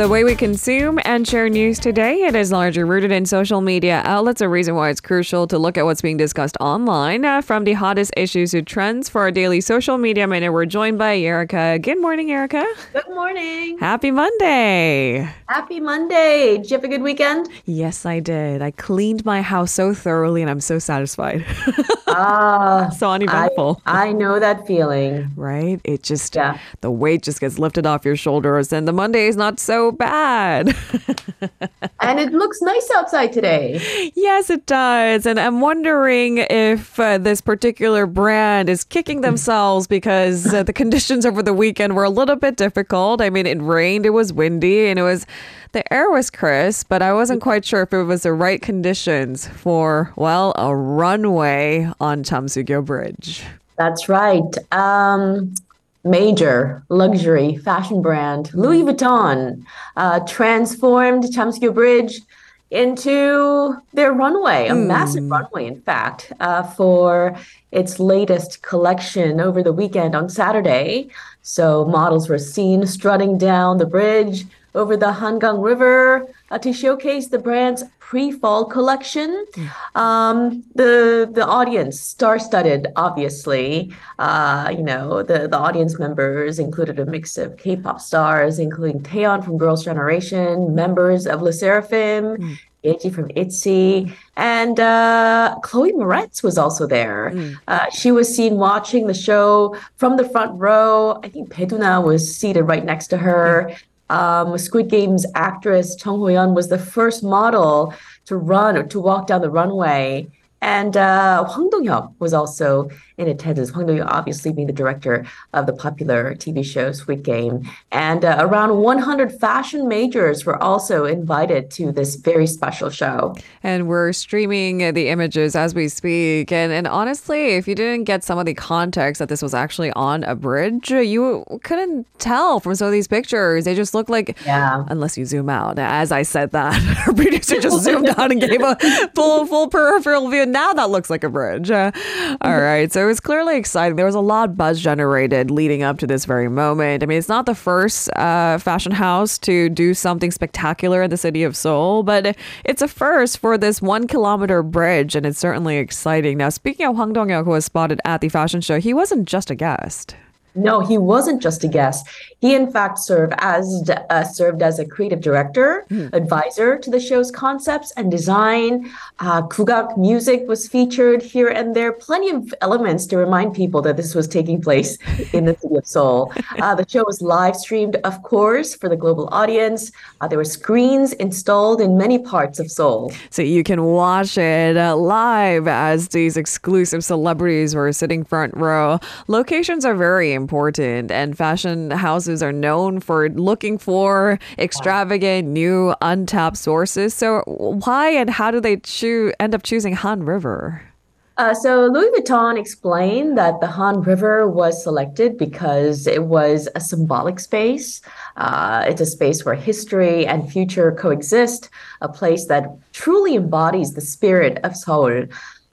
The way we consume and share news today, it is largely rooted in social media outlets, a reason why it's crucial to look at what's being discussed online. Uh, from the hottest issues to trends for our daily social media minute, we're joined by Erica. Good morning, Erica. Good morning. Happy Monday. Happy Monday. Did you have a good weekend? Yes, I did. I cleaned my house so thoroughly and I'm so satisfied. Ah, so uneventful. I, I know that feeling. right? It just, Yeah. the weight just gets lifted off your shoulders and the Monday is not so bad. And it looks nice outside today. Yes, it does. And I'm wondering if uh, this particular brand is kicking themselves because uh, the conditions over the weekend were a little bit difficult. I mean, it rained, it was windy, and it was the air was crisp, but I wasn't quite sure if it was the right conditions for, well, a runway on Jamsugyo Bridge. That's right. Um, major luxury fashion brand Louis Vuitton uh, transformed Jamsugyo Bridge into their runway, a massive runway, in fact, uh, for its latest collection over the weekend on Saturday. So models were seen strutting down the bridge over the Hangang River uh, to showcase the brand's pre-fall collection. Um, the the audience, star-studded, obviously. Uh, you know, the the audience members included a mix of K-pop stars, including Taeyeon from Girls' Generation, members of LE SSERAFIM. Yeji from ITZY, and uh, Chloe Moretz was also there. Uh, she was seen watching the show from the front row. I think Bae Doona was seated right next to her. Um, Squid Game's actress Jung Ho-yeon was the first model to run or to walk down the runway. And uh, Hwang Dong-hyuk was also in attendance. Hwang Dong-hyuk obviously being the director of the popular TV show Squid Game. And uh, around 100 fashion majors were also invited to this very special show. And we're streaming the images as we speak. And, and honestly, if you didn't get some of the context that this was actually on a bridge, you couldn't tell from some of these pictures. They just look like, Yeah. unless you zoom out. As I said that, our producer just zoomed out and gave a full, full peripheral view. Now that looks like a bridge. All right. So it was clearly exciting. There was a lot of buzz generated leading up to this very moment. I mean, it's not the first uh, fashion house to do something spectacular in the city of Seoul, but it's a first for this one kilometer bridge, and it's certainly exciting. Now, speaking of Hwang Dong-hyuk, who was spotted at the fashion show, he wasn't just a guest. No, he wasn't just a guest. He, in fact, served as uh, served as a creative director, advisor to the show's concepts and design. Uh, Kugak music was featured here and there. Plenty of elements to remind people that this was taking place in the city of Seoul. Uh, the show was live streamed, of course, for the global audience. Uh, there were screens installed in many parts of Seoul. So you can watch it uh, live as these exclusive celebrities were sitting front row. Locations are very important, and fashion houses are known for looking for extravagant, new, untapped sources. So why and how do they choo- end up choosing Han River? Uh, so Louis Vuitton explained that the Han River was selected because it was a symbolic space. Uh, it's a space where history and future coexist, a place that truly embodies the spirit of Seoul.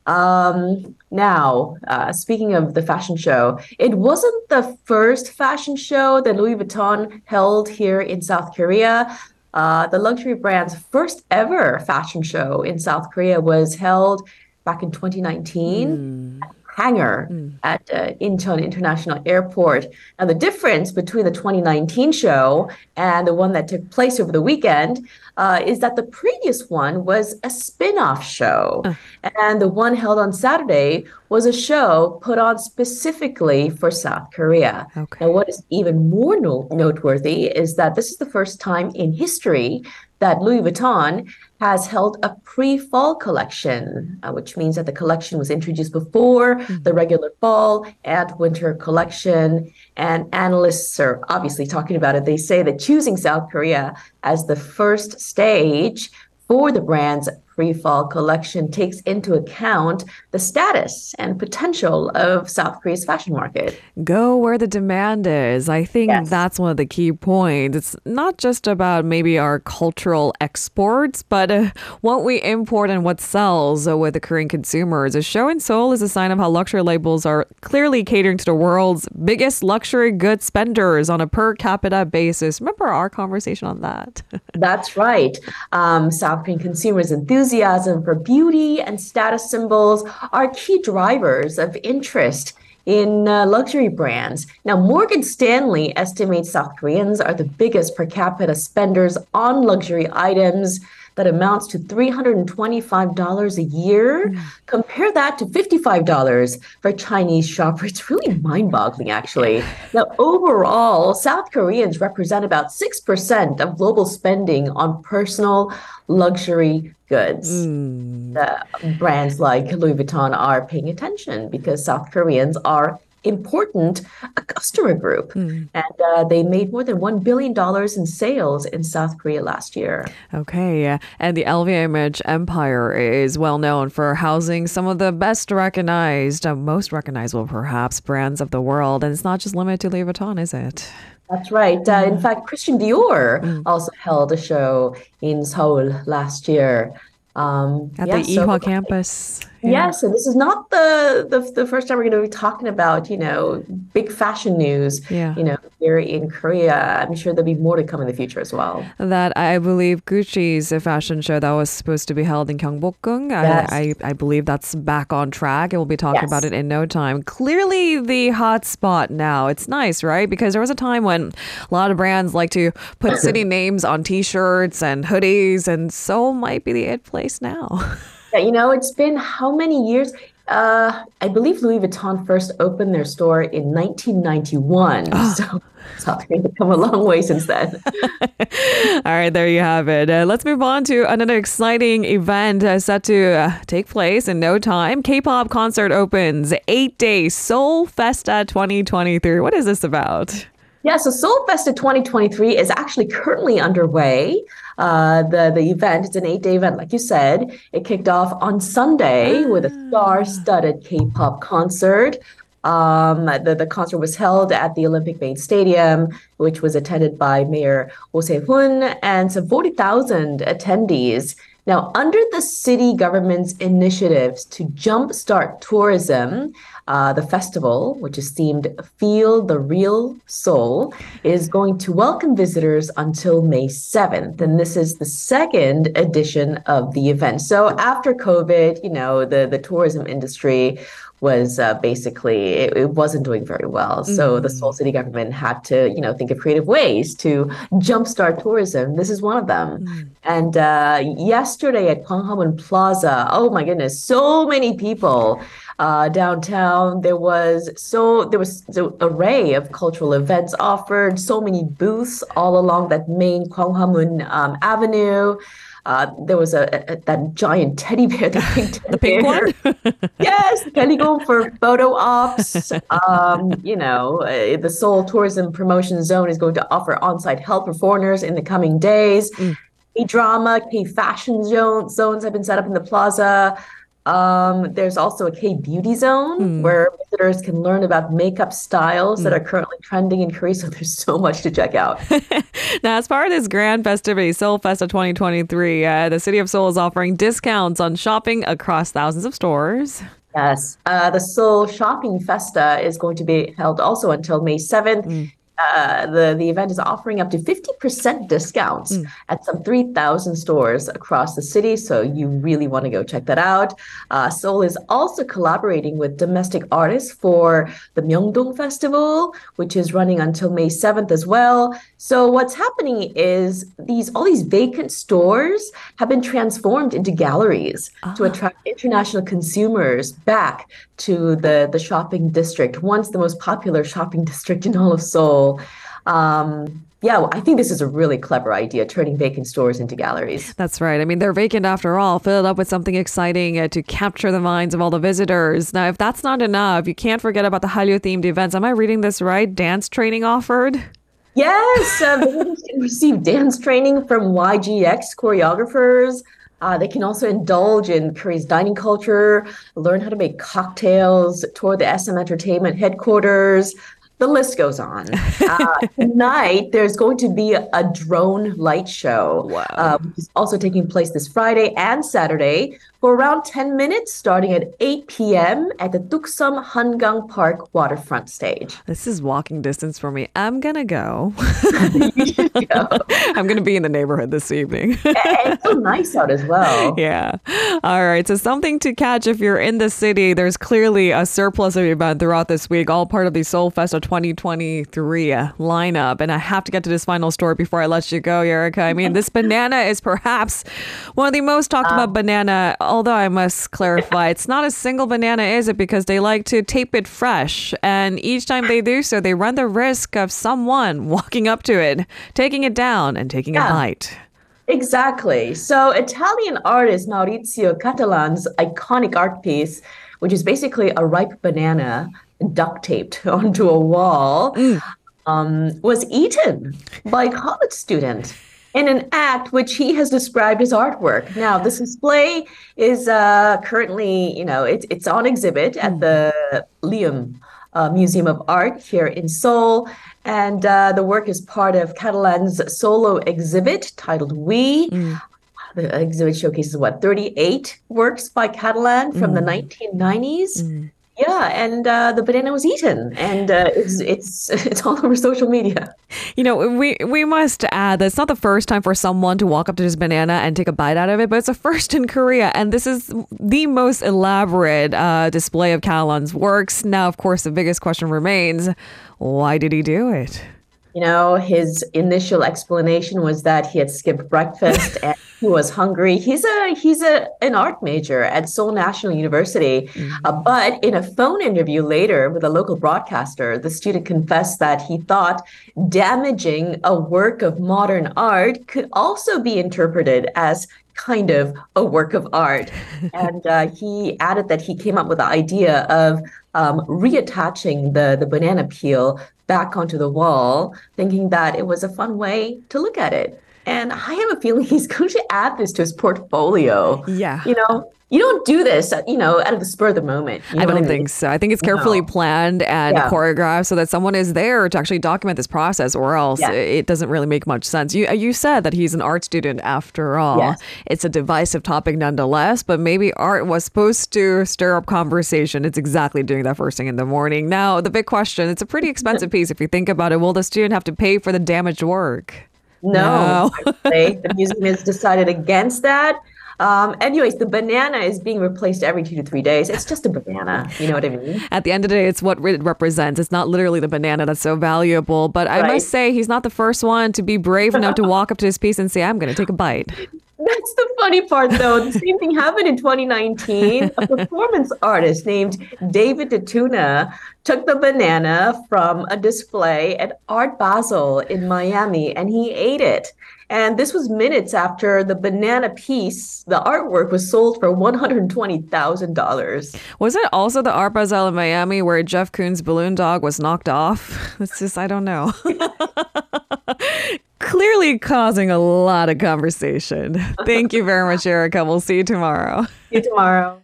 Um, now, uh, speaking of the fashion show, it wasn't the first fashion show that Louis Vuitton held here in South Korea. Uh, the luxury brand's first ever fashion show in South Korea was held back in 2019 at hangar at uh, Incheon International Airport. Now, the difference between the 2019 show and the one that took place over the weekend uh, is that the previous one was a spin off show. And the one held on Saturday was a show put on specifically for South Korea. Okay. Now, what is even more no- noteworthy is that this is the first time in history that Louis Vuitton has held a pre-fall collection, uh, which means that the collection was introduced before the regular fall and winter collection. And analysts are obviously talking about it. They say that choosing South Korea as the first stage for the brand's Pre-fall collection takes into account the status and potential of South Korea's fashion market. Go where the demand is. I think Yes. that's one of the key points. It's not just about maybe our cultural exports, but uh, what we import and what sells uh, with the Korean consumers. A show in Seoul is a sign of how luxury labels are clearly catering to the world's biggest luxury goods spenders on a per capita basis. Remember our conversation on that? That's right. Um, South Korean consumers' enthusiasm for beauty and status symbols are key drivers of interest in uh, luxury brands. Now, Morgan Stanley estimates South Koreans are the biggest per capita spenders on luxury items. That amounts to $325 a year. Mm. Compare that to $55 for a Chinese shopper. It's really mind boggling, actually. Now, overall, South Koreans represent about 6% of global spending on personal luxury goods. Mm. The brands like Louis Vuitton are paying attention because South Koreans are important a customer group and uh, they made more than $1 billion in sales in south korea last year Okay, and the LVMH empire is well known for housing some of the best recognized, uh, most recognizable perhaps, brands of the world. And it's not just limited to Louis Vuitton, is it? That's right. Uh, in fact, Christian Dior also held a show in Seoul last year. Um, At yeah, the so- Ewha campus. Yes, and this is not the, the the first time we're going to be talking about, you know, big fashion news, Yeah. you know, here in Korea. I'm sure there'll be more to come in the future as well. That I believe Gucci's fashion show that was supposed to be held in Gyeongbokgung. Yes. I, I I believe that's back on track, and we'll be talking Yes. about it in no time. Clearly, the hot spot now. It's nice, right? Because there was a time when a lot of brands like to put city names on T-shirts and hoodies, and Seoul might be the it place now. You know, it's been how many years? Uh, I believe Louis Vuitton first opened their store in 1991. So it's come a long way since then. All right, there you have it. Uh, let's move on to another exciting event uh, set to uh, take place in no time. K-pop concert opens eight days Seoul Festa 2023. What is this about? Yeah, so Seoul Festa 2023 is actually currently underway. Uh, the the event it's an eight day event, like you said. It kicked off on Sunday with a star studded K-pop concert. Um, the, the concert was held at the Olympic Main Stadium, which was attended by Mayor Oh Se-hoon and some 40,000 attendees. Now, under the city government's initiatives to jumpstart tourism, uh, the festival, which is themed Feel the Real Soul, is going to welcome visitors until May 7th. And this is the second edition of the event. So after COVID, you know, the, the tourism industry was uh, basically it, it wasn't doing very well. So the Seoul City government had to, you know, think of creative ways to jumpstart tourism. This is one of them. And uh, yesterday at Gwanghwamun Plaza, oh my goodness, so many people uh, downtown. There was so there was an array of cultural events offered. So many booths all along that main Gwanghwamun um, Avenue. Uh, there was a, a that giant teddy bear, the pink teddy The pink bear. one? yes, Bellygom for photo ops. Um, you know, uh, the Seoul Tourism Promotion Zone is going to offer on-site help for foreigners in the coming days. K drama, K fashion zone, zones have been set up in the plaza. Um, there's also a K beauty zone where visitors can learn about makeup styles that are currently trending in Korea. So there's so much to check out. Now, as part of this grand festivity, Seoul Festa 2023, uh, the city of Seoul is offering discounts on shopping across thousands of stores. Yes. Uh, the Seoul Shopping Festa is going to be held also until May 7th. Uh, the, the event is offering up to 50% discounts at some 3,000 stores across the city. So you really want to go check that out. Uh, Seoul is also collaborating with domestic artists for the Myeongdong Festival, which is running until May 7th as well. So what's happening is these all these vacant stores have been transformed into galleries to attract international consumers back to the, the shopping district, once the most popular shopping district in all of Seoul. Um, yeah, I think this is a really clever idea, turning vacant stores into galleries. That's right. I mean, they're vacant after all. Fill it up with something exciting uh, to capture the minds of all the visitors. Now, if that's not enough, you can't forget about the Hallyu themed events. Am I reading this right? Dance training offered? Yes, uh, visitors can receive dance training from YGX choreographers. Uh, they can also indulge in Korea's dining culture, learn how to make cocktails, tour the SM Entertainment headquarters, the list goes on. Uh, tonight, there's going to be a, drone light show, Wow. uh, which is also taking place this Friday and Saturday for around 10 minutes, starting at 8 p.m. at the Ttukseom Hangang Park waterfront stage. This is walking distance for me. I'm gonna go. Go. I'm gonna be in the neighborhood this evening. It's so nice out as well. yeah. All right. So something to catch if you're in the city. There's clearly a surplus of event throughout this week, all part of the Seoul Festa 2023 uh, lineup. And I have to get to this final story before I let you go, Erica. I mean, this banana is perhaps one of the most talked about um, banana. Although I must clarify, it's not a single banana, is it? Because they like to tape it fresh, and each time they do so, they run the risk of someone walking up to it, taking it down, and taking a bite. Exactly. So, Italian artist Maurizio Cattelan's iconic art piece, which is basically a ripe banana duct taped onto a wall, um, was eaten by a college student in an act which he has described as artwork. Now, this display is uh, currently, you know, it's it's on exhibit at the Leeum uh, Museum of Art here in Seoul. And uh, the work is part of Cattelan's solo exhibit titled We. The exhibit showcases what, 38 works by Catalan from the 1990s? Yeah, and uh, the banana was eaten, and uh, it's it's it's all over social media. You know, we we must add that it's not the first time for someone to walk up to this banana and take a bite out of it, but it's a first in Korea, and this is the most elaborate uh, display of Cattelan's works. Now, of course, the biggest question remains: Why did he do it? You know, his initial explanation was that he had skipped breakfast and he was hungry. He's a he's a an art major at Seoul National University, Uh, but in a phone interview later with a local broadcaster, the student confessed that he thought damaging a work of modern art could also be interpreted as kind of a work of art. and uh, he added that he came up with the idea of um, reattaching the, the banana peel back onto the wall, thinking that it was a fun way to look at it. And I have a feeling he's going to add this to his portfolio. Yeah. You know, you don't do this, uh, you know, out of the spur of the moment. You I know what don't mean? think so. I think it's carefully No. planned and Yeah. choreographed so that someone is there to actually document this process, or else Yeah. it doesn't really make much sense. You you said that he's an art student after all. Yes. It's a divisive topic nonetheless, but maybe art was supposed to stir up conversation. It's exactly doing that first thing in the morning. Now, the big question: It's a pretty expensive piece if you think about it. Will the student have to pay for the damaged work? No, actually, the museum has decided against that. Um, anyways, the banana is being replaced every two to three days. It's just a banana. You know what I mean? At the end of the day, it's what it represents. It's not literally the banana that's so valuable. But I Right. must say, he's not the first one to be brave enough to walk up to his piece and say, I'm going to take a bite. That's the funny part, though. The same thing happened in 2019. A performance artist named David Datuna took the banana from a display at Art Basel in Miami and he ate it. And this was minutes after the banana piece, the artwork was sold for $120,000. Was it also the Art Basel in Miami where Jeff Koons' balloon dog was knocked off? It's just, I don't know. Clearly causing a lot of conversation. Thank you very much, Erica. We'll see you tomorrow. See you tomorrow.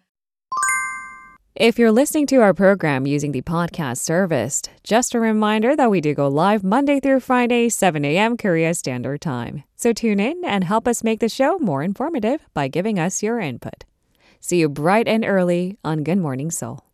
If you're listening to our program using the podcast service, just a reminder that we do go live Monday through Friday, 7 a.m. Korea Standard Time. So tune in and help us make the show more informative by giving us your input. See you bright and early on Good Morning Seoul.